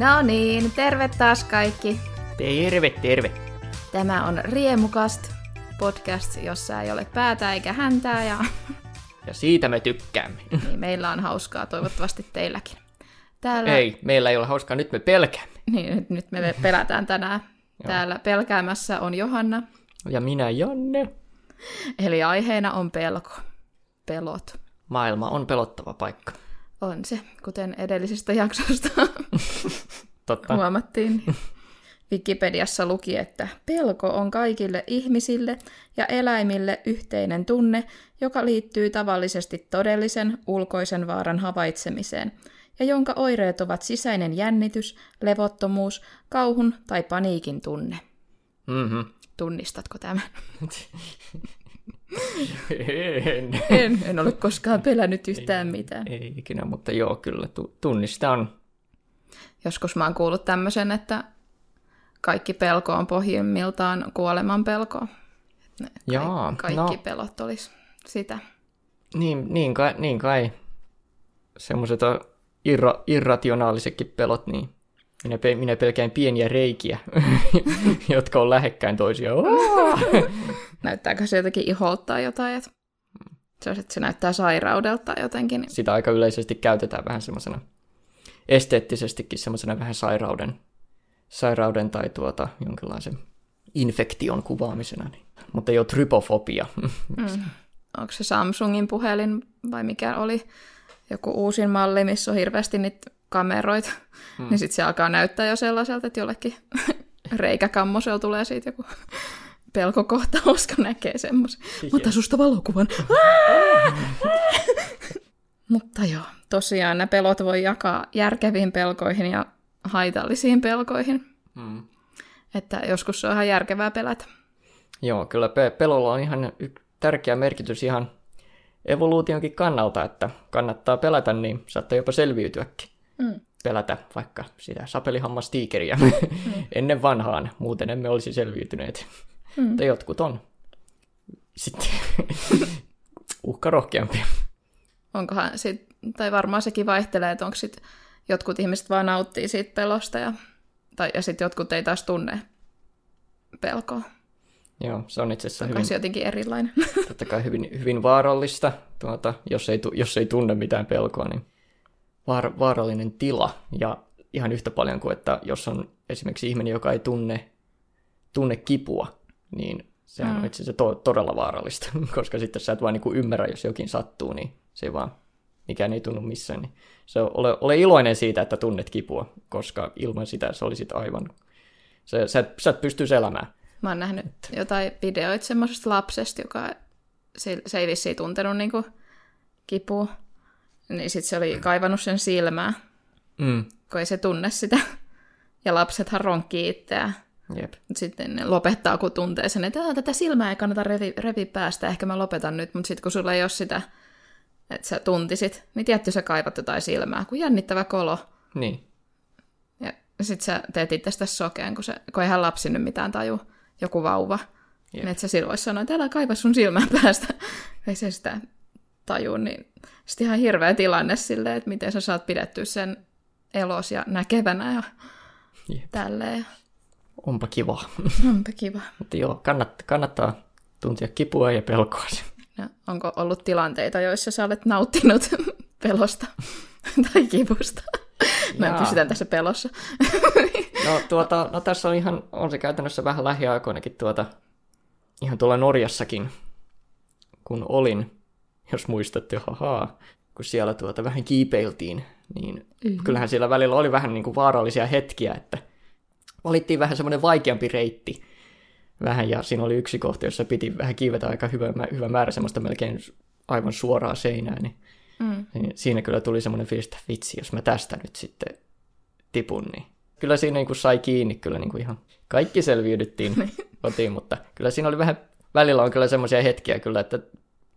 No niin, terve taas kaikki. Terve, terve. Tämä on Riemukast, podcast, jossa ei ole päätä eikä häntää ja Ja siitä me tykkäämme. niin meillä on hauskaa toivottavasti teilläkin. Täällä, Ei, meillä ei ole hauskaa, nyt me pelkäämme. Niin, nyt- nyt me pelätään tänään. Täällä pelkäämässä on Johanna, Ja minä, Janne. eli aiheena on pelko. Pelot. Maailma on pelottava paikka. On se, kuten edellisestä jaksosta Totta. huomattiin. Wikipediassa luki, että pelko on kaikille ihmisille ja eläimille yhteinen tunne, joka liittyy tavallisesti todellisen ulkoisen vaaran havaitsemiseen, ja jonka oireet ovat sisäinen jännitys, levottomuus, kauhun tai paniikin tunne. Mhm. Tunnistatko tämän? En. En, en ole koskaan pelännyt yhtään mitään. Ei ikinä, mutta joo, kyllä tu- tunnistan. Joskus mä oon kuullut tämmöisen, että kaikki pelko on pohjimmiltaan kuoleman pelkoa. Ne ka- Jaa, kaikki no. pelot olisi sitä. Niin, niin kai, niin kai. semmoiset irra, irrationaalisetkin pelot, niin minä, pe- minä pelkään pieniä reikiä, jotka on lähekkäin toisiaan. Näyttääkö se jotenkin iholtaa jotain, että se, että se näyttää sairaudelta jotenkin. Sitä aika yleisesti käytetään vähän semmoisena esteettisestikin semmoisena vähän sairauden, sairauden tai tuota jonkinlaisen infektion kuvaamisena. Niin. Mutta jo trypofobia. Mm. Onko se Samsungin puhelin vai mikä oli joku uusin malli, missä on hirveästi niitä kameroita, mm. niin sitten se alkaa näyttää jo sellaiselta, että jollekin reikäkammosella tulee siitä joku pelkokohtaus, kun näkee semmoisen. Mä otan susta valokuvan. Mutta joo, tosiaan nämä pelot voi jakaa järkeviin pelkoihin ja haitallisiin pelkoihin. Mm. Että joskus se on ihan järkevää pelätä. Joo, kyllä pe- pelolla on ihan y- tärkeä merkitys ihan evoluutionkin kannalta, että kannattaa pelätä, niin saattaa jopa selviytyäkin. Mm. Pelätä vaikka sitä sapelihammastiikeriä ennen vanhaan, muuten emme olisi selviytyneet. Mm. Mutta jotkut on sitten uhkarohkeampia. Onkohan sit, tai varmaan sekin vaihtelee, että onko sit jotkut ihmiset vaan nauttii siitä pelosta ja, tai, ja sitten jotkut ei taas tunne pelkoa. Joo, se on itse asiassa hyvin, jotenkin erilainen? totta kai hyvin, hyvin vaarallista, tuota, jos, ei, jos ei tunne mitään pelkoa, niin vaar- vaarallinen tila. Ja ihan yhtä paljon kuin, että jos on esimerkiksi ihminen, joka ei tunne, tunne kipua, niin sehän Mm. on itse asiassa to- todella vaarallista, koska sitten sä et vaan niin ymmärrä, jos jokin sattuu, niin se ei vaan mikään ei tunnu missään. Niin se on, ole, ole iloinen siitä, että tunnet kipua, koska ilman sitä sä olisit aivan... Se, sä, et, sä et pystyisi elämään. Mä oon nähnyt jotain videoita semmoisesta lapsesta, joka se, se ei vissiin tuntenut niinku kipua. Niin sit se oli kaivannut sen silmää, Mm. kun ei se tunne sitä. Ja lapsethan ronkkii itseään. Jep. Sitten ne lopettaa, kun tuntee sen, että "Aa, tätä silmää ei kannata revi, revi päästä, ehkä mä lopetan nyt. Mutta sitten kun sulla ei ole sitä, että sä tuntisit, niin tietty sä kaivat jotain silmää, kun jännittävä kolo. Niin. Ja sitten sä teet itsestä sokeen, kun, se, kun eihän lapsi nyt mitään taju, joku vauva. Jep. Niin että sä silloin sanoa, että älä kaiva sun silmää päästä. ei se sitä taju, niin sitten ihan hirveä tilanne silleen, että miten sä saat pidettyä sen elos ja näkevänä ja Jep. tälleen. Onpa kiva. Onpa kiva. Mutta joo, kannattaa, kannattaa tuntia kipua ja pelkoa. Ja onko ollut tilanteita, joissa sä olet nauttinut pelosta tai kivusta? Mä Jaa. pysytän tässä pelossa. No, tuota, no tässä on ihan, on se käytännössä vähän lähiaikoinakin tuota, ihan tuolla Norjassakin, kun olin, jos muistatte, hahaa, kun siellä tuota vähän kiipeiltiin, niin Mhm. kyllähän siellä välillä oli vähän niin kuin vaarallisia hetkiä, että valittiin vähän semmoinen vaikeampi reitti, vähän, ja siinä oli yksi kohta, jossa piti vähän kiivetä aika hyvä, hyvä määrä semmoista melkein aivan suoraa seinää, niin Mm. niin siinä kyllä tuli semmoinen fiilis, että vitsi, jos mä tästä nyt sitten tipun, niin kyllä siinä niin kuin sai kiinni kyllä niin kuin ihan kaikki selviydyttiin kotiin, mutta kyllä siinä oli vähän, välillä on kyllä semmoisia hetkiä kyllä, että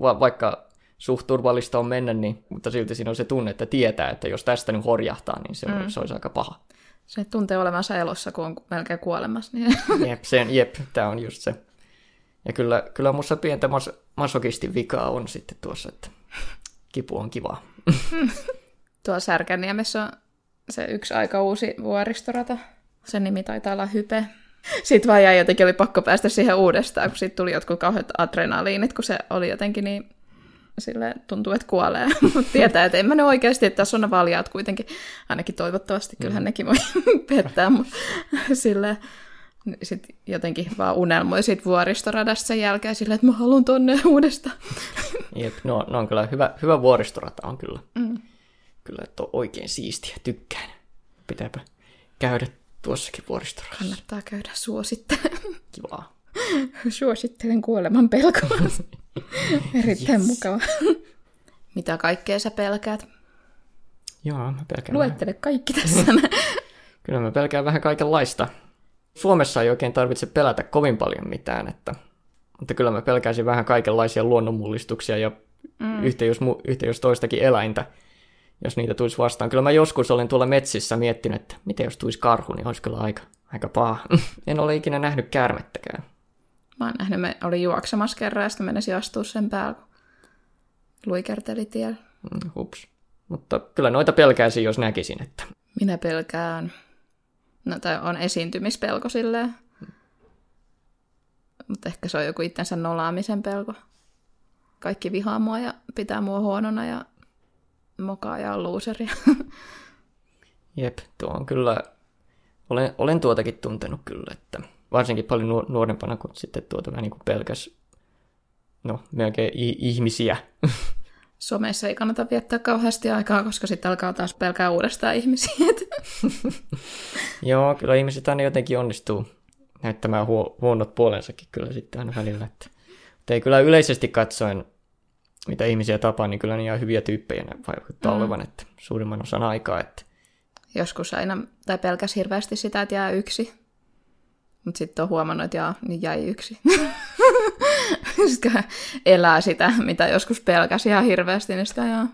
va- vaikka suht turvallista on mennä, niin, mutta silti siinä on se tunne, että tietää, että jos tästä nyt horjahtaa, niin se, mm. se olisi aika paha. Se tuntee olevansa elossa, kun on melkein kuolemassa. Niin... Jep, sen, jep, tämä on just se. Ja kyllä, kyllä musta pientä mas- masokistin vikaa on sitten tuossa, että kipu on kivaa. Tuolla Särkänniemessä on se yksi aika uusi vuoristorata. Sen nimi taitaa olla Hype. Sitten vaan jäi jotenkin, oli pakko päästä siihen uudestaan, kun sitten tuli jotkut kauheat adrenaliinit, kun se oli jotenkin niin sille tuntuu, että kuolee, mutta tietää, että en mä ne oikeasti, että tässä on ne valjaat kuitenkin, ainakin toivottavasti, kyllähän mm. nekin voi pettää, mutta sille sitten jotenkin vaan unelmoi siitä vuoristoradasta sen jälkeen silleen, että mä haluan tonne uudestaan. Jep, no, no on kyllä hyvä, hyvä vuoristorata on kyllä. Mm. Kyllä, että on oikein siistiä, tykkään. Pitääpä käydä tuossakin vuoristoradassa. Kannattaa käydä, suosittelen. Kivaa. Suosittelen kuoleman pelkoa. Erittäin yes. mukava. Mitä kaikkea sä pelkäät? Joo, mä pelkään Luettele vähän. kaikki tässä. Kyllä mä pelkään vähän kaikenlaista. Suomessa ei oikein tarvitse pelätä kovin paljon mitään, että, mutta kyllä mä pelkäisin vähän kaikenlaisia luonnonmullistuksia ja mm. yhtä, jos, yhtä jos toistakin eläintä, jos niitä tulisi vastaan. Kyllä mä joskus olin tuolla metsissä miettinyt, että miten jos tulisi karhu, niin olisi kyllä aika, aika paha. en ole ikinä nähnyt käärmettäkään. Mä oon nähnyt, me oli juoksemassa kerran ja sitten menisi astua sen päällä, kun luikerteli tiellä. Mm, hups. Mutta kyllä noita pelkäisin, jos näkisin, että... Minä pelkään. No, tai on esiintymispelko silleen. Mutta ehkä se on joku itsensä nolaamisen pelko. Kaikki vihaa mua ja pitää mua huonona ja mokaa ja on luuseria. Jep, tuo on kyllä... Olen, olen tuotakin tuntenut kyllä, että varsinkin paljon nuorempana, kun sitten tuota vähän niin kuin pelkäs, no melkein ihmisiä. Somessa ei kannata viettää kauheasti aikaa, koska sitten alkaa taas pelkää uudestaan ihmisiä. Joo, kyllä ihmiset aina jotenkin onnistuu näyttämään huo- huonot puolensakin kyllä sitten aina välillä. Että, että ei kyllä yleisesti katsoen, mitä ihmisiä tapaa, niin kyllä ne ihan hyviä tyyppejä ne vaikuttaa mm. olevan, että suurimman osan aikaa. Että... Joskus aina, tai pelkäs hirveästi sitä, että jää yksi mutta sitten on huomannut, että jaa, niin jäi yksi. sitten elää sitä, mitä joskus pelkäsi ihan hirveästi, niin sitä jaa,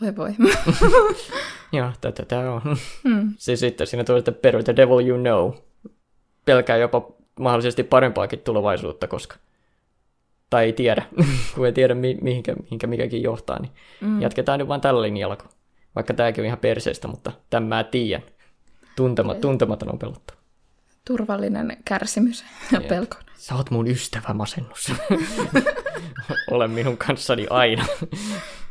voi voi. Joo, tätä tämä on. Mm. Siis sitten siinä tulee, että better the devil you know. Pelkää jopa mahdollisesti parempaakin tulevaisuutta, koska tai ei tiedä, kun ei tiedä mihinkä, mihinkä mikäkin johtaa, niin mm. jatketaan nyt vaan tällä linjalla, vaikka tämäkin on ihan perseestä, mutta tämän mä tiedän. Tuntema, tuntematon on pelottava turvallinen kärsimys ja pelko. Sä oot mun ystävä masennus. Ole minun kanssani aina.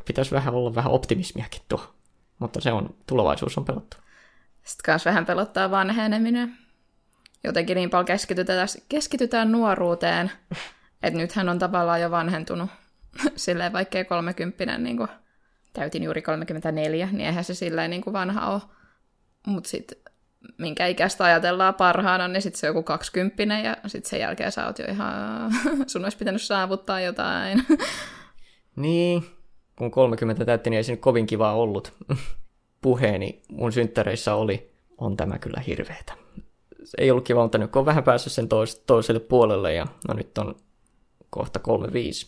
Pitäisi vähän olla vähän optimismiakin tuo. Mutta se on, tulevaisuus on pelottu. Sitten kans vähän pelottaa vanheneminen. Jotenkin niin paljon keskitytään, keskitytään nuoruuteen, että nythän on tavallaan jo vanhentunut. Silleen vaikkei kolmekymppinen, niin kuin, täytin juuri 34, niin eihän se silleen niin kuin vanha ole. Mutta sitten minkä ikäistä ajatellaan parhaana, niin sitten se on joku kaksikymppinen ja sitten sen jälkeen sä oot jo ihan, sun olisi pitänyt saavuttaa jotain. Niin, kun 30 täytti, niin ei se nyt kovin kivaa ollut. Puheeni mun synttäreissä oli, on tämä kyllä hirveetä. Ei ollut kiva, mutta nyt kun on vähän päässyt sen tois, toiselle puolelle ja no nyt on kohta 35,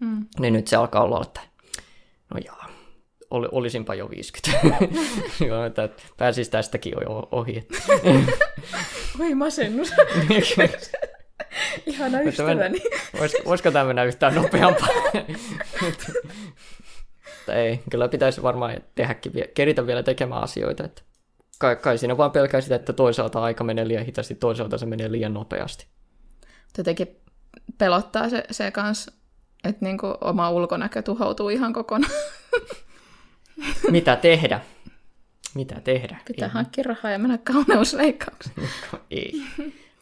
mm. niin nyt se alkaa olla, että no jaa, ol, olisinpa jo 50. Joo, että pääsisi tästäkin jo ohi. Oi masennus. Ihana ystäväni. Vois, voisiko tämä mennä yhtään nopeampaa? ei, kyllä pitäisi varmaan tehdäkin, keritä vielä tekemään asioita. Että kai, kai siinä vaan pelkää sitä, että toisaalta aika menee liian hitaasti, toisaalta se menee liian nopeasti. Jotenkin pelottaa se, se kanssa, että niinku oma ulkonäkö tuhoutuu ihan kokonaan. Mitä tehdä? Mitä tehdä? Pitää hankkia rahaa ja mennä kauneusleikkaukseen. Ei.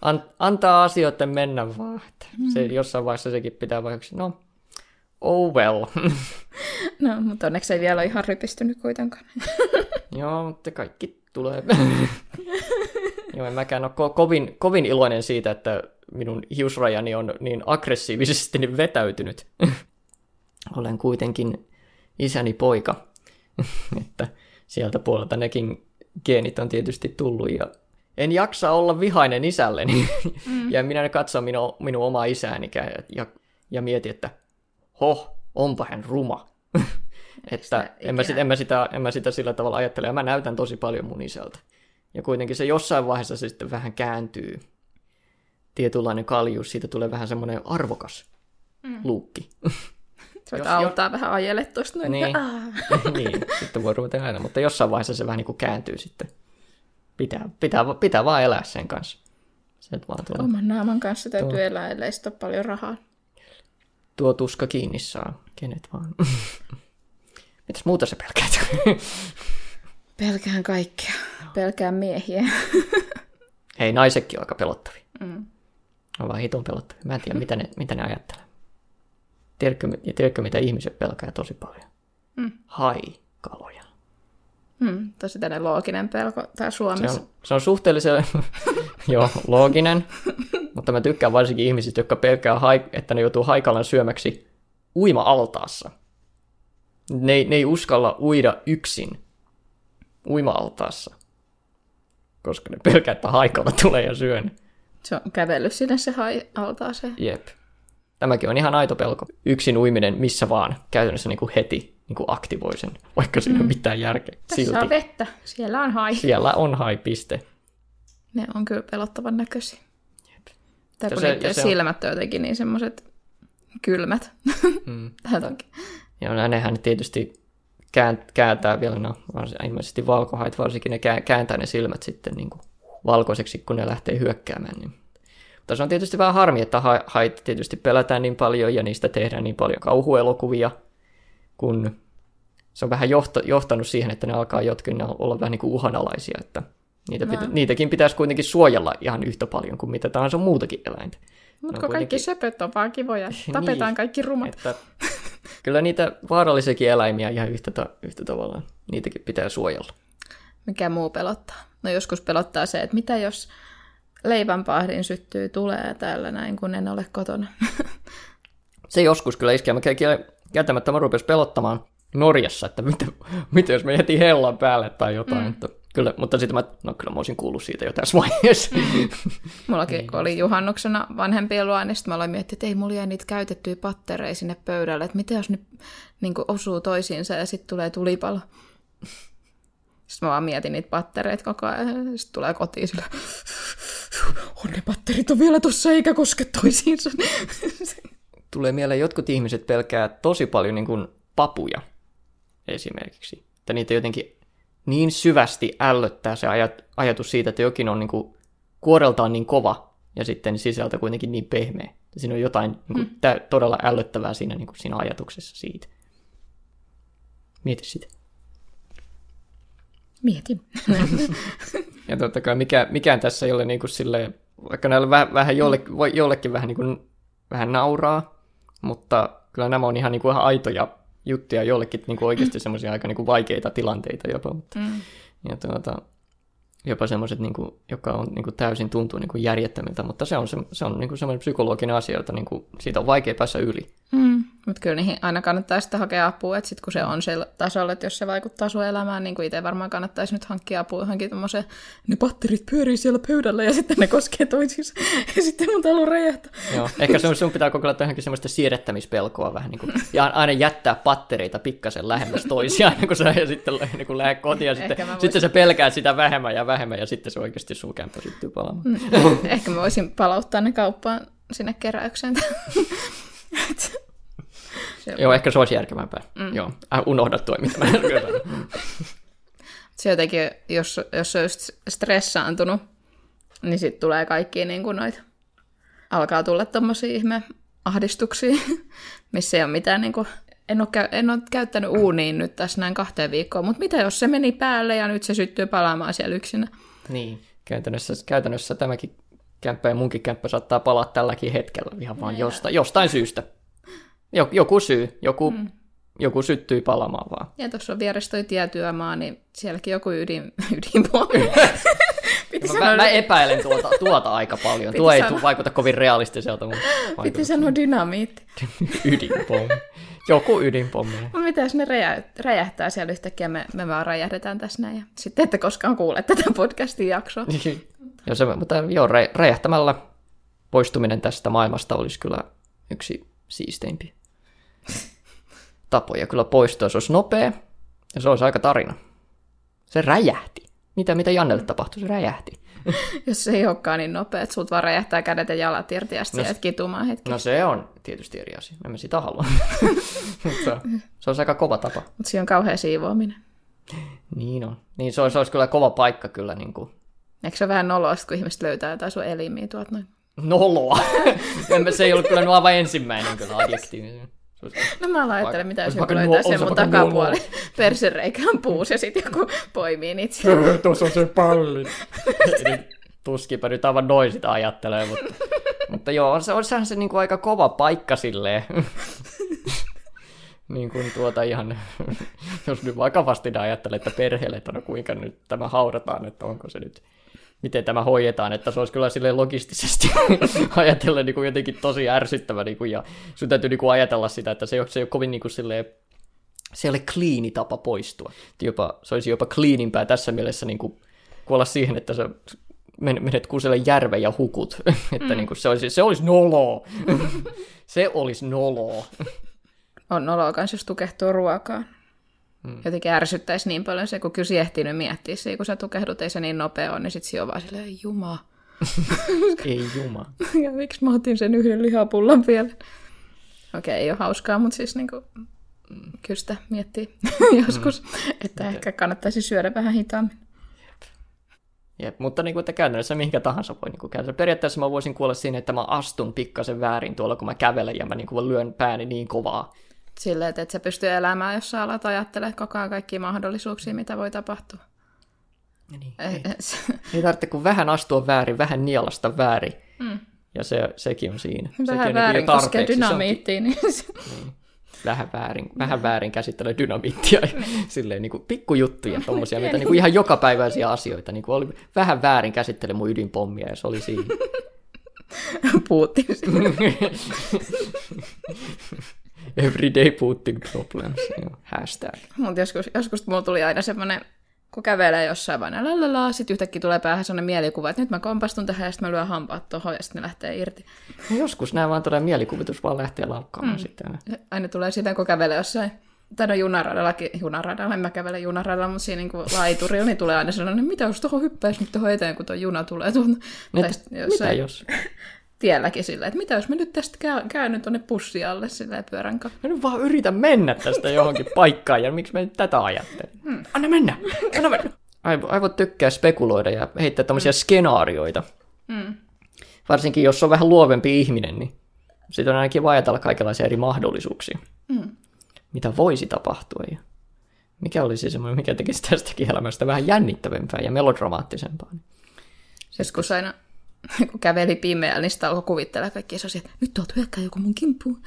An- antaa asioiden mennä vaan. Se, mm. jossain vaiheessa sekin pitää vaikka, no, oh well. no, mutta onneksi ei vielä ole ihan rypistynyt kuitenkaan. Joo, mutta kaikki tulee. Joo, en mäkään ole ko- kovin, kovin iloinen siitä, että minun hiusrajani on niin aggressiivisesti vetäytynyt. Olen kuitenkin isäni poika. että sieltä puolelta nekin geenit on tietysti tullut ja en jaksa olla vihainen isälleni. Mm. ja minä katson minun, minun omaa isääni ja, ja, ja mietin, että hoh, onpa hän ruma. että en mä, sit, en, mä sitä, en mä sitä sillä tavalla ajattele, ja mä näytän tosi paljon mun isältä. Ja kuitenkin se jossain vaiheessa se sitten vähän kääntyy. Tietynlainen kaljuus, siitä tulee vähän semmoinen arvokas mm. luukki. Voit Jos- auttaa vähän ajelle tuosta noin. Niin. Niin, sitten voi ruveta aina, mutta jossain vaiheessa se vähän niin kuin kääntyy sitten. Pitää, pitää, pitää vaan elää sen kanssa. Se vaan tuo, Oman naaman kanssa täytyy Tuo. elää, ellei sit ole paljon rahaa. tuo tuska kiinni saa, kenet vaan. Mitäs muuta sä pelkäät? Pelkään kaikkea. Pelkään miehiä. Hei, naisetkin on aika pelottavia. Mm. On vaan hiton pelottavia. Mä en tiedä, mitä ne, mitä ne ajattelee. Tiedätkö, ja tiedätkö, mitä ihmiset pelkää tosi paljon? Mm. Haikaloja. Mm, tosi tällainen looginen pelko tää Se Suomessa. on, se on suhteellisen joo, looginen, mutta mä tykkään varsinkin ihmisistä, jotka pelkää, haik- että ne joutuu haikalan syömäksi uima-altaassa. Ne, ne ei uskalla uida yksin uima-altaassa, koska ne pelkää, että haikala tulee ja syö ne. Se on kävellyt sinne se hai altaaseen. Jep. Tämäkin on ihan aito pelko. Yksin uiminen missä vaan käytännössä niin kuin heti niin kuin aktivoi sen, vaikka siinä ole mitään järkeä. Tässä Silti on vettä. Siellä on hai. siellä on hai-piste. Ne on kyllä pelottavan näköisiä. Tai kun se- se on- silmät on jotenkin niin semmoiset kylmät. Mm. Ja nehän tietysti kään- kääntää vielä, no ilmeisesti valkohait varsinkin, ne kää- kääntää ne silmät sitten niin kuin valkoiseksi, kun ne lähtee hyökkäämään. Niin. Se on tietysti vähän harmi, että ha- hait tietysti pelätään niin paljon ja niistä tehdään niin paljon kauhuelokuvia, kun se on vähän johto- johtanut siihen, että ne alkaa jotkin olla vähän niin kuin uhanalaisia, että niitä pitä- No. niitäkin pitäisi kuitenkin suojella ihan yhtä paljon kuin mitä tahansa muutakin eläintä. Mutta kun kaikki kuitenkin- söpöt on vaan kivoja. Tapetaan Niin. kaikki rumat. Että kyllä niitä vaarallisiakin eläimiä ihan yhtä, ta- yhtä tavalla, niitäkin pitää suojella. Mikä muu pelottaa? No joskus pelottaa se, että mitä jos leivänpahdin syttyy tulee täällä näin, kun en ole kotona. Se joskus kyllä iskee, mä kieltämättä mä rupes pelottamaan Norjassa, että mitä, mitä jos me heti hellan päälle tai jotain. Mm. Mutta, kyllä, mutta sitten mä, no kyllä mä olisin kuullut siitä jo tässä vaiheessa. Mm. Mullakin Niin oli juhannuksena vanhempien luo, niin sitten mä aloin miettiä, että ei mulla jää niitä käytettyjä pattereja sinne pöydälle, että mitä jos ne niin osuu toisiinsa ja sitten tulee tulipalo. Sitten mä vaan mietin niitä pattereita koko ajan, ja sitten tulee kotiin sillä, on ne patterit on vielä tuossa eikä koske toisiinsa. Tulee mieleen, jotkut ihmiset pelkää tosi paljon niin kuin papuja esimerkiksi. Että niitä jotenkin niin syvästi ällöttää se ajat, ajatus siitä, että jokin on niin kuin, kuoreltaan niin kova ja sitten sisältä kuitenkin niin pehmeä. Ja siinä on jotain niin kuin, tä, todella ällöttävää siinä, niin kuin, siinä ajatuksessa siitä. Mieti sitä. Mietin. Ja totta kai mikä, mikään tässä ei ole niin kuin silleen, vaikka näillä vähän, vähän jolle, voi jollekin vähän, niin kuin, vähän nauraa, mutta kyllä nämä on ihan, niin kuin, ihan aitoja juttuja, jollekin niin kuin oikeasti semmoisia aika niin kuin vaikeita tilanteita jopa. Mutta, Mm. ja tuota, jopa semmoiset, niin kuin, joka on niin kuin täysin tuntuu niin kuin järjettömiltä, mutta se on, se, se on niin kuin semmoinen psykologinen asia, että niin kuin, siitä on vaikea päästä yli. Mm. Mutta kyllä niihin aina kannattaa sitten hakea apua, että sitten kun se on sillä tasolla, että jos se vaikuttaa sun elämään, niin kuin itse varmaan kannattaisi nyt hankkia apua johonkin tommoseen, ne patterit pyörii siellä pöydällä ja sitten ne koskee toisiinsa ja sitten mun talo räjähtää. Joo, ehkä sun, sun pitää kokeilla johonkin semmoista siirrettämispelkoa vähän niin kuin, ja aina jättää pattereita pikkasen lähemmäs toisiaan, ennen kuin sä ja sitten niin kuin lähdet kotiin, ja sitten, voisin- sitten sä pelkäät sitä vähemmän ja vähemmän, ja sitten se oikeasti sun kämppä syttyy palaamaan. Mm. Ehkä mä voisin palauttaa ne kauppaan sinne keräykseen. se, Joo, ehkä se olisi järkevämpää. Mm. Joo, äh, unohda toi, mitä mä se jotenkin, jos, jos on just stressaantunut, niin sitten tulee kaikki niin kuin noita. Alkaa tulla tommosia ihme ahdistuksia, missä ei ole mitään niin kuin, en ole, käy, en ole käyttänyt uuniin nyt tässä näin kahteen viikkoon, mutta mitä jos se meni päälle ja nyt se syttyy palaamaan siellä yksinä? Niin, käytännössä, käytännössä tämäkin kämppä ja munkin kämppä saattaa palaa tälläkin hetkellä ihan vaan jostain, jostain syystä. Jo- Joku syy, joku, mm. joku syttyy palaamaan vaan. Ja tuossa on vieressä toi tietyömaa, niin sielläkin joku ydin, ydinpommi. Piti Mä, sanoa, mä, epäilen tuota, tuota aika paljon. Piti Tuo ei sanoa. tu, vaikuta kovin realistiselta mun piti sanoa dynamiitti. ydinpommi. Joku ydinpommi. No mitä jos ne räjä, räjähtää siellä yhtäkkiä, me, me vaan räjähdetään tässä näin. Ja sitten ette koskaan kuule tätä podcastin jaksoa. ja se, mutta joo, rä- räjähtämällä poistuminen tästä maailmasta olisi kyllä yksi siisteimpiä tapoja kyllä poistua. Se olisi nopea ja se olisi aika tarina. Se räjähti. Mitä, mitä Jannelle tapahtui? Se räjähti. Jos se ei olekaan niin nopea, että sut vaan räjähtää kädet ja jalat irti ja sitten no, kitumaan hetki. No se on tietysti eri asia. En mä sitä halua. se, on, se on aika kova tapa. Mutta siinä on kauhean siivoaminen. Niin on. Niin se olisi, se olisi kyllä kova paikka kyllä. Niin kuin. Eikö se vähän noloa, kun ihmiset löytää jotain sun elimiä tuot noin? Noloa? se ei ollut kyllä aivan ensimmäinen kyllä adjektiivi. No mä ajattelen, mitä jos joku löytää sen mun takapuoli. Persereikä on puus ja sitten joku poimii niitä. Tuossa on se palli. Tuskipä nyt aivan noin sitä ajattelee, mutta, mutta joo, on se, on sehän se niin kuin aika kova paikka silleen. niin kuin tuota ihan, jos nyt vakavasti ajattelee, että perheelle, että no kuinka nyt tämä haudataan, että onko se nyt miten tämä hoidetaan, että se olisi kyllä sille logistisesti ajatellen niin kuin jotenkin tosi ärsyttävä, niin kuin, ja sun täytyy niin kuin ajatella sitä, että se ei ole, se ei ole kovin niin kuin silleen, se ei ole kliini tapa poistua. Jopa, se olisi jopa kliinimpää tässä mielessä niin kuin, kuolla siihen, että sä menet kuuselle järven ja hukut. että mm. niin kuin, se, olisi, se olisi noloa. se olisi noloa. On noloa myös, jos tukehtuu ruokaan. Mm. Jotenkin ärsyttäisi niin paljon se, kun kyllä ehtinyt miettiä se, kun sä tukehdut, ei se niin nopea ole, niin sit se on vaan silleen, juma. ei juma. ja miksi mä otin sen yhden lihapullan vielä? Okei, okay, ei ole hauskaa, mutta siis niinku, kyllä sitä miettii joskus, mm. että ehkä kannattaisi syödä vähän hitaammin. Jep, mutta niin kuin, että käytännössä mihinkä tahansa voi niin kuin käydä. Periaatteessa mä voisin kuolla siinä, että mä astun pikkasen väärin tuolla, kun mä kävelen ja mä niin kuin, lyön pääni niin kovaa, Silleen, että et sä pysty elämään, jos sä alat ajattele koko ajan kaikkia mahdollisuuksia, mitä voi tapahtua. Niin, ei, ei tarvitse kuin vähän astua väärin, vähän nielasta väärin. Mm. Ja se, sekin on siinä. Vähän sekin on väärin niin koskee dynamiittiin. Niin... niin. Vähän väärin, vähän väärin käsittelee dynamiittia. Niin. Silleen niin kuin pikkujuttuja, tommosia, mitä niin kuin ihan jokapäiväisiä asioita. Niin kuin oli vähän väärin käsittele mun ydinpommia ja se oli siinä. Putin Everyday Putin problems. hashtag. Mutta joskus, joskus mulla tuli aina semmoinen, kun kävelee jossain vaan lalala, sitten yhtäkkiä tulee päähän semmoinen mielikuva, että nyt mä kompastun tähän ja sitten mä lyön hampaat tuohon ja sitten ne lähtee irti. No joskus nämä vaan tulee mielikuvitus vaan lähtee laukkaamaan mm. sitten. Aina tulee sitä, kun kävelee jossain tai no junaradallakin, junaradalla, en mä kävele junaradalla, mutta siinä niin laiturilla, niin tulee aina sellainen, mitä jos tuohon hyppäisi nyt tuohon eteen, kun tuo juna tulee tuon. Mitä jos? tielläkin silleen, että mitä jos mä nyt tästä käyn, käyn tuonne pussi alle silleen pyörän kanssa. Mä nyt vaan yritän mennä tästä johonkin paikkaan ja miksi mä nyt tätä ajattelen. Hmm. Anna mennä, anna mennä. Aivo, aivot tykkää spekuloida ja heittää tämmöisiä hmm. skenaarioita. Hmm. Varsinkin jos on vähän luovempi ihminen, niin sitten on ainakin ajatella kaikenlaisia eri mahdollisuuksia. Hmm. Mitä voisi tapahtua ja mikä olisi semmoinen, mikä tekisi tästäkin elämästä vähän jännittävämpää ja melodramaattisempaa. Joskus aina kun käveli pimeällä, niin sitä alkoi kuvittella kaikki se että nyt tuolta hyökkää joku mun kimppuun.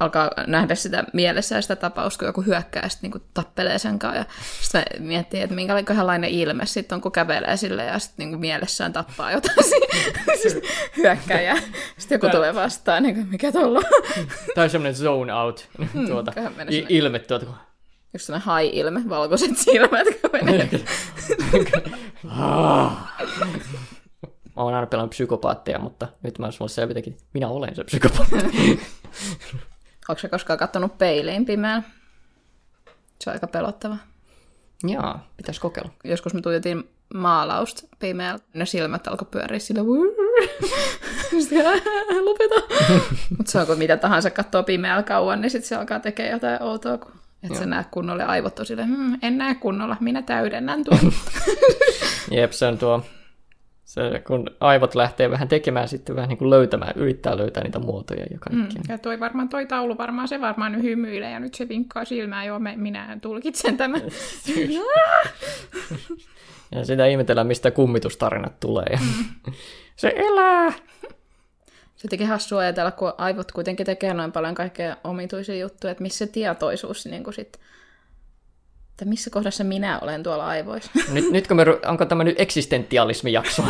Alkaa nähdä sitä mielessä ja sitä tapausta, kun joku hyökkää ja sitten niin tappelee sen kanssa. Ja sitten miettii, että minkälainen ilme sitten on, kun kävelee sille ja sitten niin mielessään tappaa jotain hyökkää ja sitten joku tulee vastaan, niin kuin, mikä tuolla Tai on semmoinen zone out mm, tuota, ilme tuota, kun Just sellainen hai-ilme, valkoiset silmät, kun menee. Mä oon aina pelannut psykopaatteja, mutta nyt mä olisin selvitäkin, minä olen se psykopaatti. Onko se koskaan katsonut peiliin pimeällä? Se on aika pelottava. Joo, pitäisi kokeilla. Joskus me tuijotin maalausta pimeällä. Ne silmät alkoi pyöriä sillä Sitten lopeta. Mutta se on kun mitä tahansa katsoo pimeällä kauan, niin sitten se alkaa tekemään jotain outoa, kun et sä näe kunnolla aivot on silleen, hm, en näe kunnolla, minä täydennän tuon. Jep, se on tuo se, kun aivot lähtee vähän tekemään sitten vähän niin kuin löytämään, yrittää löytää niitä muotoja ja kaikkea. Mm, ja toi varmaan toi taulu varmaan se varmaan hymyilee ja nyt se vinkkaa silmään, joo me, minä tulkitsen tämän. ja sitä ihmetellään, mistä kummitustarinat tulee. Mm. se elää! Se teki hassua ajatella, kun aivot kuitenkin tekee noin paljon kaikkea omituisia juttuja, että missä se tietoisuus niin kuin sit että missä kohdassa minä olen tuolla aivoissa. Nyt, nyt kun me, onko tämä nyt eksistentialismi-jakso?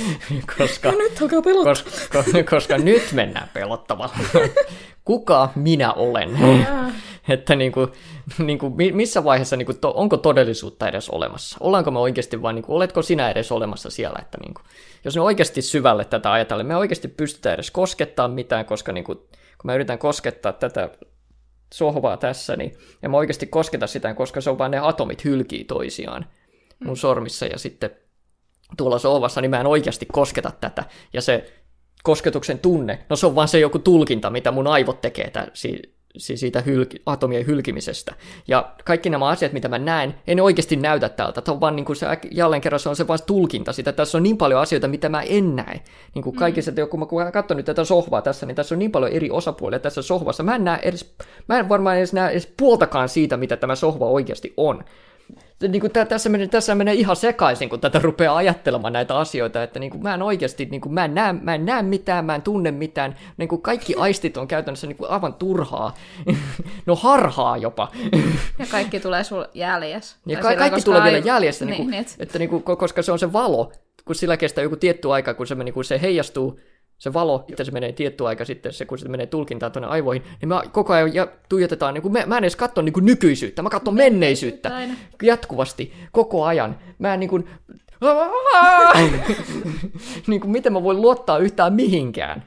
koska, no nyt alkaa pelottaa. Koska, koska nyt mennään pelottavalla. Kuka minä olen? että niin kuin, niin kuin, missä vaiheessa, niin kuin, to, onko todellisuutta edes olemassa? Ollaanko me oikeasti vai, niin kuin, oletko sinä edes olemassa siellä? Että niin kuin, jos me oikeasti syvälle tätä ajatellen, me oikeasti pystytään edes koskettaa mitään, koska niin kuin, kun mä yritän koskettaa tätä sohvaa tässä, niin en mä oikeasti kosketa sitä, koska se on vain ne atomit hylkii toisiaan. mun sormissa ja sitten tuolla sohvassa, niin mä en oikeasti kosketa tätä. Ja se kosketuksen tunne, no se on vaan se joku tulkinta, mitä mun aivot tekee tä, si, si, siitä hylki, atomien hylkimisestä. Ja kaikki nämä asiat, mitä mä näen, ei ne oikeasti näytä tältä. Tämä on vaan niin kuin se, jälleen kerran se on se vaan tulkinta sitä. Tässä on niin paljon asioita, mitä mä en näe. Niin kuin kaikissa, mm. kun mä, kun mä katson nyt tätä sohvaa tässä, niin tässä on niin paljon eri osapuolia tässä sohvassa. Mä en, näe edes, mä en varmaan edes näe edes puoltakaan siitä, mitä tämä sohva oikeasti on niin kuin tässä, menee, tässä menee ihan sekaisin, kun tätä rupeaa ajattelemaan näitä asioita, että niin kuin mä en oikeasti, niin kuin mä, en näe, mä en näe mitään, mä en tunne mitään, niin kuin kaikki aistit on käytännössä niin kuin aivan turhaa, no harhaa jopa. Ja kaikki tulee sulle jäljessä. Ja ka- kaikki tulee vielä jäljessä, niin, niin, kuin, niin, että niin kuin, koska se on se valo, kun sillä kestää joku tietty aika, kun se, niin kuin se heijastuu se valo, että se menee tietty aika sitten, se, kun se menee tulkintaan tuonne aivoihin, niin me koko ajan ja tuijotetaan, niin kuin me, mä en edes katso niin kuin nykyisyyttä, mä katson menneisyyttä Aina. jatkuvasti, koko ajan. Mä en niin kuin, niin kuin, miten mä voin luottaa yhtään mihinkään.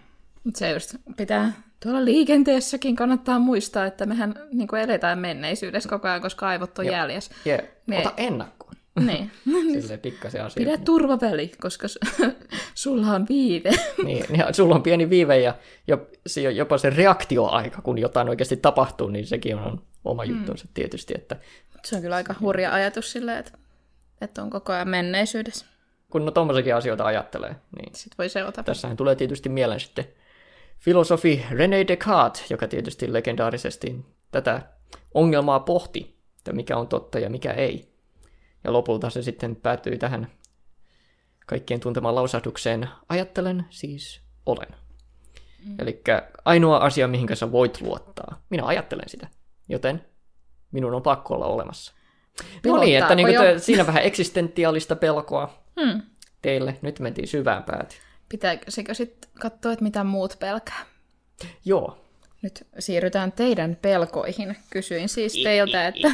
Se just pitää tuolla liikenteessäkin kannattaa muistaa, että mehän niin kuin eletään menneisyydessä koko ajan, koska aivot on jäljessä. Yeah. Me... Ota ennakko. Niin. Silleen pikkasen asia. Pidä turvaväli, koska sulla on viive. niin, ja sulla on pieni viive ja jopa se reaktioaika, kun jotain oikeasti tapahtuu, niin sekin on oma mm. juttunsa tietysti. Että... Se on kyllä aika hurja ajatus silleen, että, että on koko ajan menneisyydessä. Kun no tommosekin asioita ajattelee, niin Sitten voi seurata. Tässähän tulee tietysti mieleen sitten filosofi René Descartes, joka tietysti legendaarisesti tätä ongelmaa pohti, että mikä on totta ja mikä ei. Ja lopulta se sitten päätyy tähän kaikkien tuntemaan lausahdukseen, ajattelen siis olen. Mm. Eli ainoa asia, mihin sä voit luottaa. Minä ajattelen sitä, joten minun on pakko olla olemassa. No niin, että niin te, siinä vähän eksistentiaalista pelkoa hmm. teille. Nyt mentiin syvään päätyyn. Pitäisikö sitten katsoa, että mitä muut pelkää? Joo. Nyt siirrytään teidän pelkoihin. Kysyin siis teiltä, että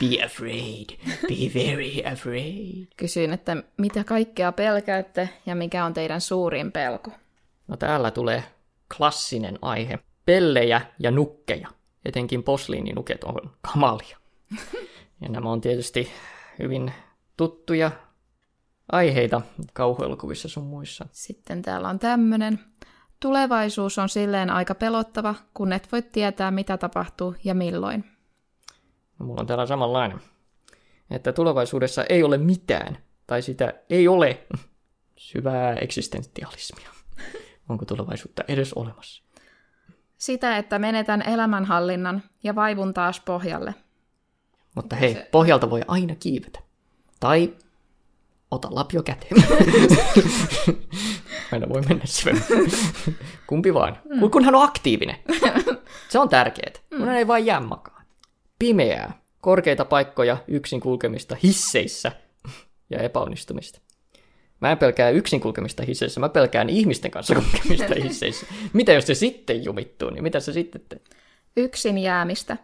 Be afraid. Be very afraid. Kysyin, että mitä kaikkea pelkäätte ja mikä on teidän suurin pelko? No täällä tulee klassinen aihe. Pellejä ja nukkeja. Etenkin posliininuket on kamalia. ja nämä on tietysti hyvin tuttuja aiheita kauhuelokuvissa sun muissa. Sitten täällä on tämmönen. Tulevaisuus on silleen aika pelottava, kun et voi tietää, mitä tapahtuu ja milloin. Mulla on täällä samanlainen. Että tulevaisuudessa ei ole mitään, tai sitä ei ole syvää eksistentialismia. Onko tulevaisuutta edes olemassa? Sitä, että menetän elämänhallinnan ja vaivun taas pohjalle. Mutta hei, pohjalta voi aina kiivetä. Tai ota lapio käteen. aina voi mennä syömään. Kumpi vaan. Mm. Kunhan on aktiivinen. Se on tärkeää. Kun ei vain jää makaa pimeää, korkeita paikkoja, yksin kulkemista hisseissä ja epäonnistumista. Mä en pelkää yksin kulkemista hisseissä, mä pelkään ihmisten kanssa kulkemista hisseissä. Mitä jos se sitten jumittuu, niin mitä se sitten te? Yksin jäämistä.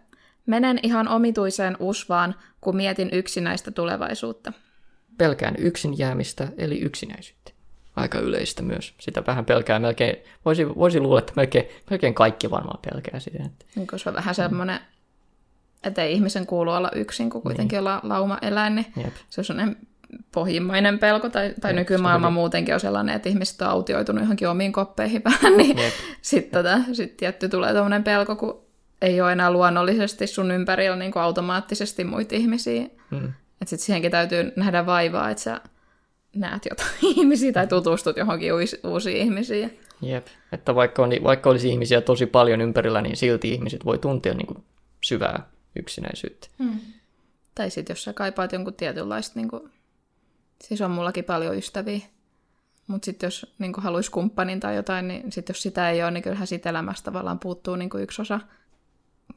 Menen ihan omituiseen usvaan, kun mietin yksinäistä tulevaisuutta. Pelkään yksin jäämistä, eli yksinäisyyttä. Aika yleistä myös. Sitä vähän pelkää melkein, voisi, voisi luulla, että melkein, melkein kaikki varmaan pelkää sitä. Että... Niin, se on vähän semmoinen että ei ihmisen kuulu olla yksin, kun kuitenkin niin. ollaan lauma-eläin, niin Jep. se on sellainen pohjimmainen pelko, tai, tai Jep, nykymaailma se muutenkin on sellainen, että ihmiset on autioitunut johonkin omiin koppeihin vähän, niin sitten tota, sit tietty tulee tämmöinen pelko, kun ei ole enää luonnollisesti sun ympärillä niin kuin automaattisesti muita ihmisiä. Mm. Että sitten siihenkin täytyy nähdä vaivaa, että sä näet jotain ihmisiä tai tutustut johonkin uusi, uusiin ihmisiin. Jep, että vaikka, on, vaikka olisi ihmisiä tosi paljon ympärillä, niin silti ihmiset voi tuntea niin kuin syvää yksinäisyyttä. Hmm. Tai sitten jos sä kaipaat jonkun tietynlaista, niin kuin, siis on mullakin paljon ystäviä, mutta sitten jos niin haluaisi kumppanin tai jotain, niin sitten jos sitä ei ole, niin kyllähän siitä elämästä tavallaan puuttuu niin kuin yksi osa.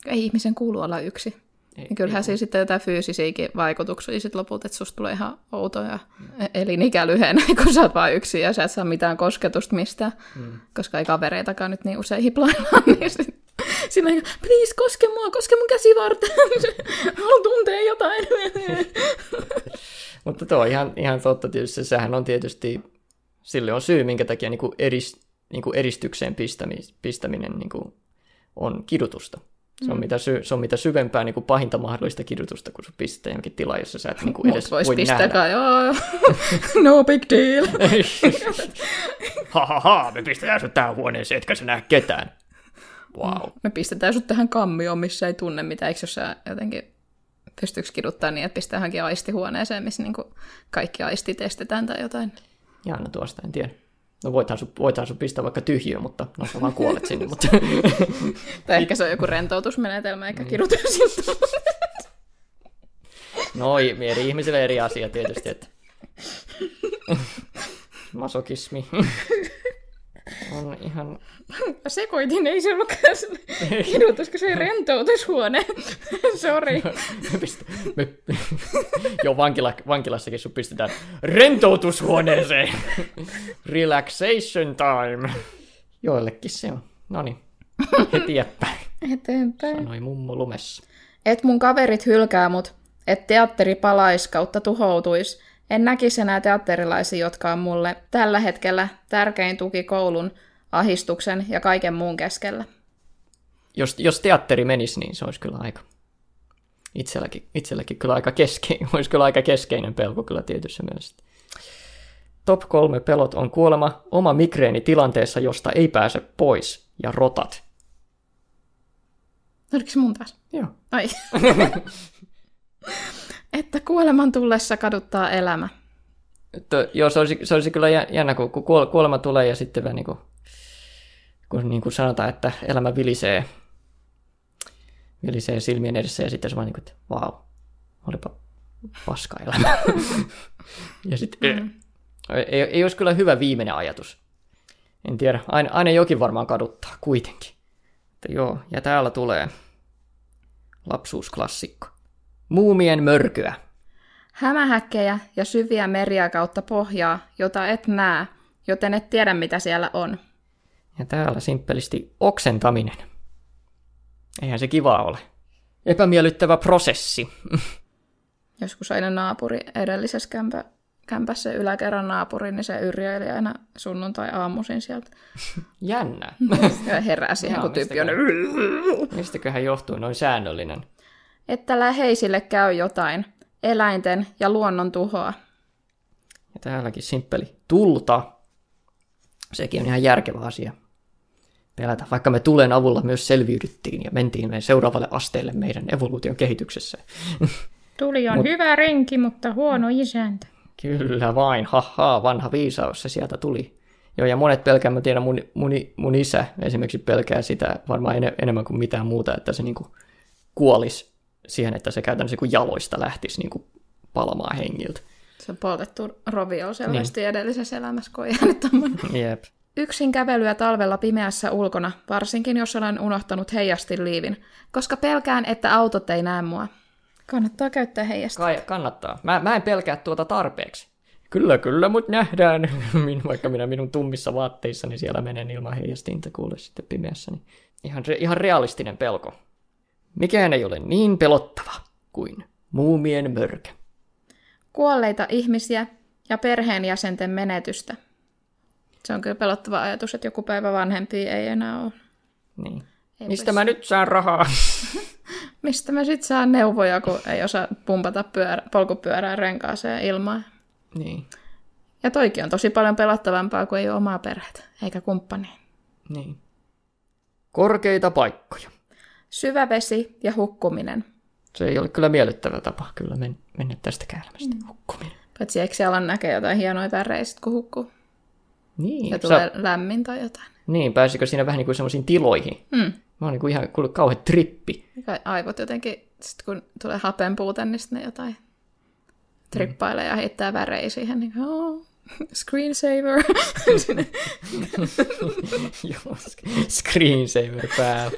Ei ihmisen kuulu olla yksi. Ei, niin kyllähän siinä sitten jotain fyysisiäkin vaikutuksia sitten lopulta, että susta tulee ihan outo ja mm. elinikä lyhenee, kun sä oot vaan yksin ja sä et saa mitään kosketusta mistään, mm. koska ei kavereitakaan nyt niin usein hiplaillaan, niin sit Siinä on, please, koske mua, koske mun käsivarteen. Haluan tuntea jotain. Mutta tuo on ihan, ihan totta tietysti. Sehän on tietysti, sille on syy, minkä takia niin kuin eris, niin kuin eristykseen pistäminen, pistäminen niin kuin on kidutusta. Se on, mitä, sy- se on mitä syvempää niin kuin pahinta mahdollista kidutusta, kun sun pistetään johonkin tilaan, jossa sä et niin kuin edes vois voi pistää nähdä. kai, joo, no big deal. ha, ha, ha, me pistetään sut tähän huoneeseen, etkä sä näe ketään. Wow. Me pistetään sut tähän kammioon, missä ei tunne mitään. Eikö jos sä jotenkin pystyykö kiduttaa niin, että pistää johonkin aistihuoneeseen, missä niinku kaikki aistit estetään tai jotain. Jaana tuosta, en tiedä. No voithan sun, voithan sun pistää vaikka tyhjiö, mutta no sä vaan kuolet sinne. Mutta... Tai ehkä se on joku rentoutusmenetelmä eikä kidutusjuttu. no eri ihmisille eri asia tietysti, että masokismi on ihan... Sekoitin, ei se ollutkaan se kidutus, kun se oli rentoutushuone. Sori. Me pistä, me, joo, vankila, vankilassakin sun pistetään rentoutushuoneeseen. Relaxation time. Joillekin se on. No niin, eteenpäin, Eteenpäin. sanoi mummo lumessa. Et mun kaverit hylkää mut, et teatteri palais kautta tuhoutuis. En näkisi enää teatterilaisia, jotka on mulle tällä hetkellä tärkein tuki koulun, ahistuksen ja kaiken muun keskellä. Jos, jos teatteri menisi, niin se olisi kyllä aika itselläkin, itselläkin kyllä aika keskeinen, olisi kyllä aika keskeinen pelko kyllä tietyssä mielessä. Top kolme pelot on kuolema, oma migreeni tilanteessa, josta ei pääse pois, ja rotat. Oliko se mun taas? Joo. Ai. että kuoleman tullessa kaduttaa elämä. Että, joo, se olisi, se olisi kyllä jä- jännä, kun, kun kuol- kuolema tulee ja sitten vähän niin kuin, kun niin kuin sanotaan, että elämä vilisee, vilisee silmien edessä ja sitten se vaan niin kuin, että vau, olipa paska elämä. ja sitten mm. ei, ei olisi kyllä hyvä viimeinen ajatus. En tiedä, aina, aina jokin varmaan kaduttaa kuitenkin. Että joo, ja täällä tulee lapsuusklassikko. Muumien mörkyä. Hämähäkkejä ja syviä meriä kautta pohjaa, jota et näe, joten et tiedä mitä siellä on. Ja täällä simppelisti oksentaminen. Eihän se kivaa ole. Epämiellyttävä prosessi. Joskus aina naapuri edellisessä kämpä, kämpässä yläkerran naapuri, niin se yrjöili aina sunnuntai-aamuisin sieltä. Jännä. Ja herää siihen, Joo, kun tyyppi on... Mistäköhän johtuu noin säännöllinen? Että läheisille käy jotain, eläinten ja luonnon tuhoa. Ja täälläkin simppeli. Tulta. Sekin on ihan järkevä asia. Pelätä, vaikka me tulen avulla myös selviydyttiin ja mentiin meidän seuraavalle asteelle meidän evoluution kehityksessä. Tuli on Mut... hyvä renki, mutta huono isäntä. Kyllä vain, haha, vanha viisaus, se sieltä tuli. Joo, ja monet pelkää, mä tiedän, mun, mun, mun isä esimerkiksi pelkää sitä varmaan en, enemmän kuin mitään muuta, että se niinku kuolisi siihen, että se käytännössä kuin jaloista lähtisi niinku palamaan hengiltä. Se on poltettu rovio selvästi niin. edellisessä elämässä, kun on jäänyt. Jep. Yksin kävelyä talvella pimeässä ulkona, varsinkin jos olen unohtanut heijastinliivin, koska pelkään, että autot ei näe mua. Kannattaa käyttää heijastinta. Kai, kannattaa. Mä, mä en pelkää tuota tarpeeksi. Kyllä, kyllä, mut nähdään. Min, vaikka minä minun tummissa vaatteissani niin siellä menen ilman heijastinta kuule sitten pimeässä. Niin ihan, ihan realistinen pelko. Mikään ei ole niin pelottava kuin muumien mörkö. Kuolleita ihmisiä ja perheenjäsenten menetystä. Se on kyllä pelottava ajatus, että joku päivä vanhempi ei enää ole. Niin. Ei Mistä mä nyt saan rahaa? Mistä mä sit saan neuvoja, kun ei osaa pumpata pyörä, polkupyörää renkaaseen ilmaan? Niin. Ja toikin on tosi paljon pelottavampaa, kuin ei ole omaa perhettä, eikä kumppani. Niin. Korkeita paikkoja. Syvä vesi ja hukkuminen. Se ei ole kyllä miellyttävä tapa kyllä men- mennä tästä elämästä. Mm. Hukkuminen. Paitsi eikö siellä näkee jotain hienoja värejä, kun hukkuu? Niin. Ja tulee Sä... lämmin tai jotain. Niin, pääsikö siinä vähän niin kuin semmoisiin tiloihin? Hmm. Mä oon niin kuin ihan kuullut kauhean trippi. Aivot jotenkin, sit kun tulee hapenpuute, niin sitten ne jotain trippailee ja heittää värejä siihen. Niin, oh, screensaver. Joo, screensaver päällä.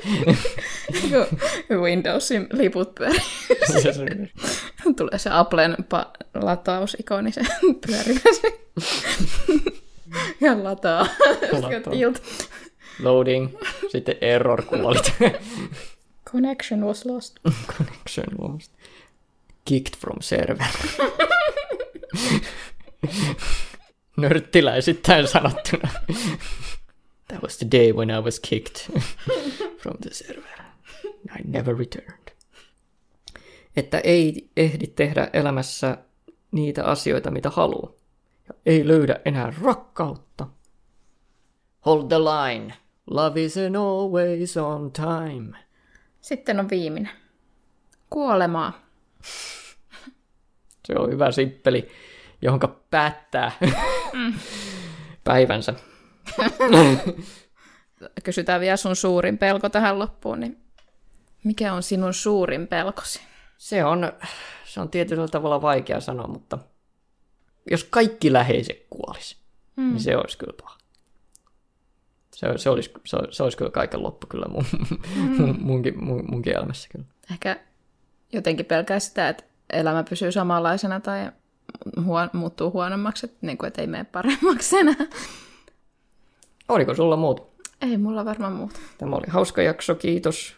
Windowsin liput pyörii. tulee se Applen pa- latausikoni, se pyörii ja lataa. lataa. Loading. Sitten error kuolit. Connection was lost. Connection lost. Kicked from server. Nörttiläisittäin sanottuna. That was the day when I was kicked from the server. I never returned. Että ei ehdi tehdä elämässä niitä asioita, mitä haluaa. Ja ei löydä enää rakkautta. Hold the line. Love isn't always on time. Sitten on viimeinen. Kuolemaa. Se on hyvä sippeli, johonka päättää mm. päivänsä. Kysytään vielä sun suurin pelko tähän loppuun, niin mikä on sinun suurin pelkosi? Se on, se on tietyllä tavalla vaikea sanoa, mutta jos kaikki läheiset kuolisi, mm. niin se olisi kyllä paha. Se, se, olisi, se, se olisi kyllä kaiken loppu kyllä mun, mm. munkin, mun, munkin elämässä kyllä. Ehkä jotenkin pelkää sitä, että elämä pysyy samanlaisena tai huon, muuttuu huonommaksi, että, niin kuin, että ei mene paremmaksi enää. Oliko sulla muut? Ei mulla varmaan muuta. Tämä oli hauska jakso, kiitos.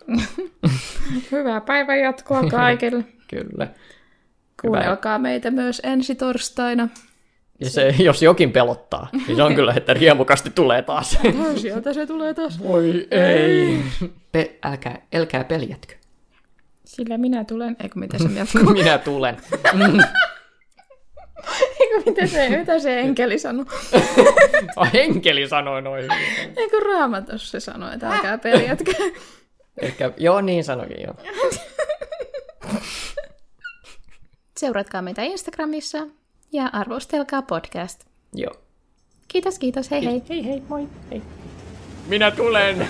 Hyvää päivän jatkoa kaikille. Kyllä. Kuunnelkaa meitä myös ensi torstaina. Ja se, jos jokin pelottaa, niin se on kyllä, että riemukasti tulee taas. Sieltä se tulee taas. Voi ei. Pe- älkää, älkää peljätkö. Sillä minä tulen. Eikö mitä se jatkuu? minä tulen. Eikö mitä se, mitä se enkeli sanoi? oh, enkeli sanoi noin Eikö raamatussa se sanoi, että älkää peljätkö? Ehkä, joo, niin sanoikin joo. Seuratkaa meitä Instagramissa ja arvostelkaa podcast. Joo. Kiitos, kiitos. Hei hei. Hei hei, moi. Hei. Minä tulen.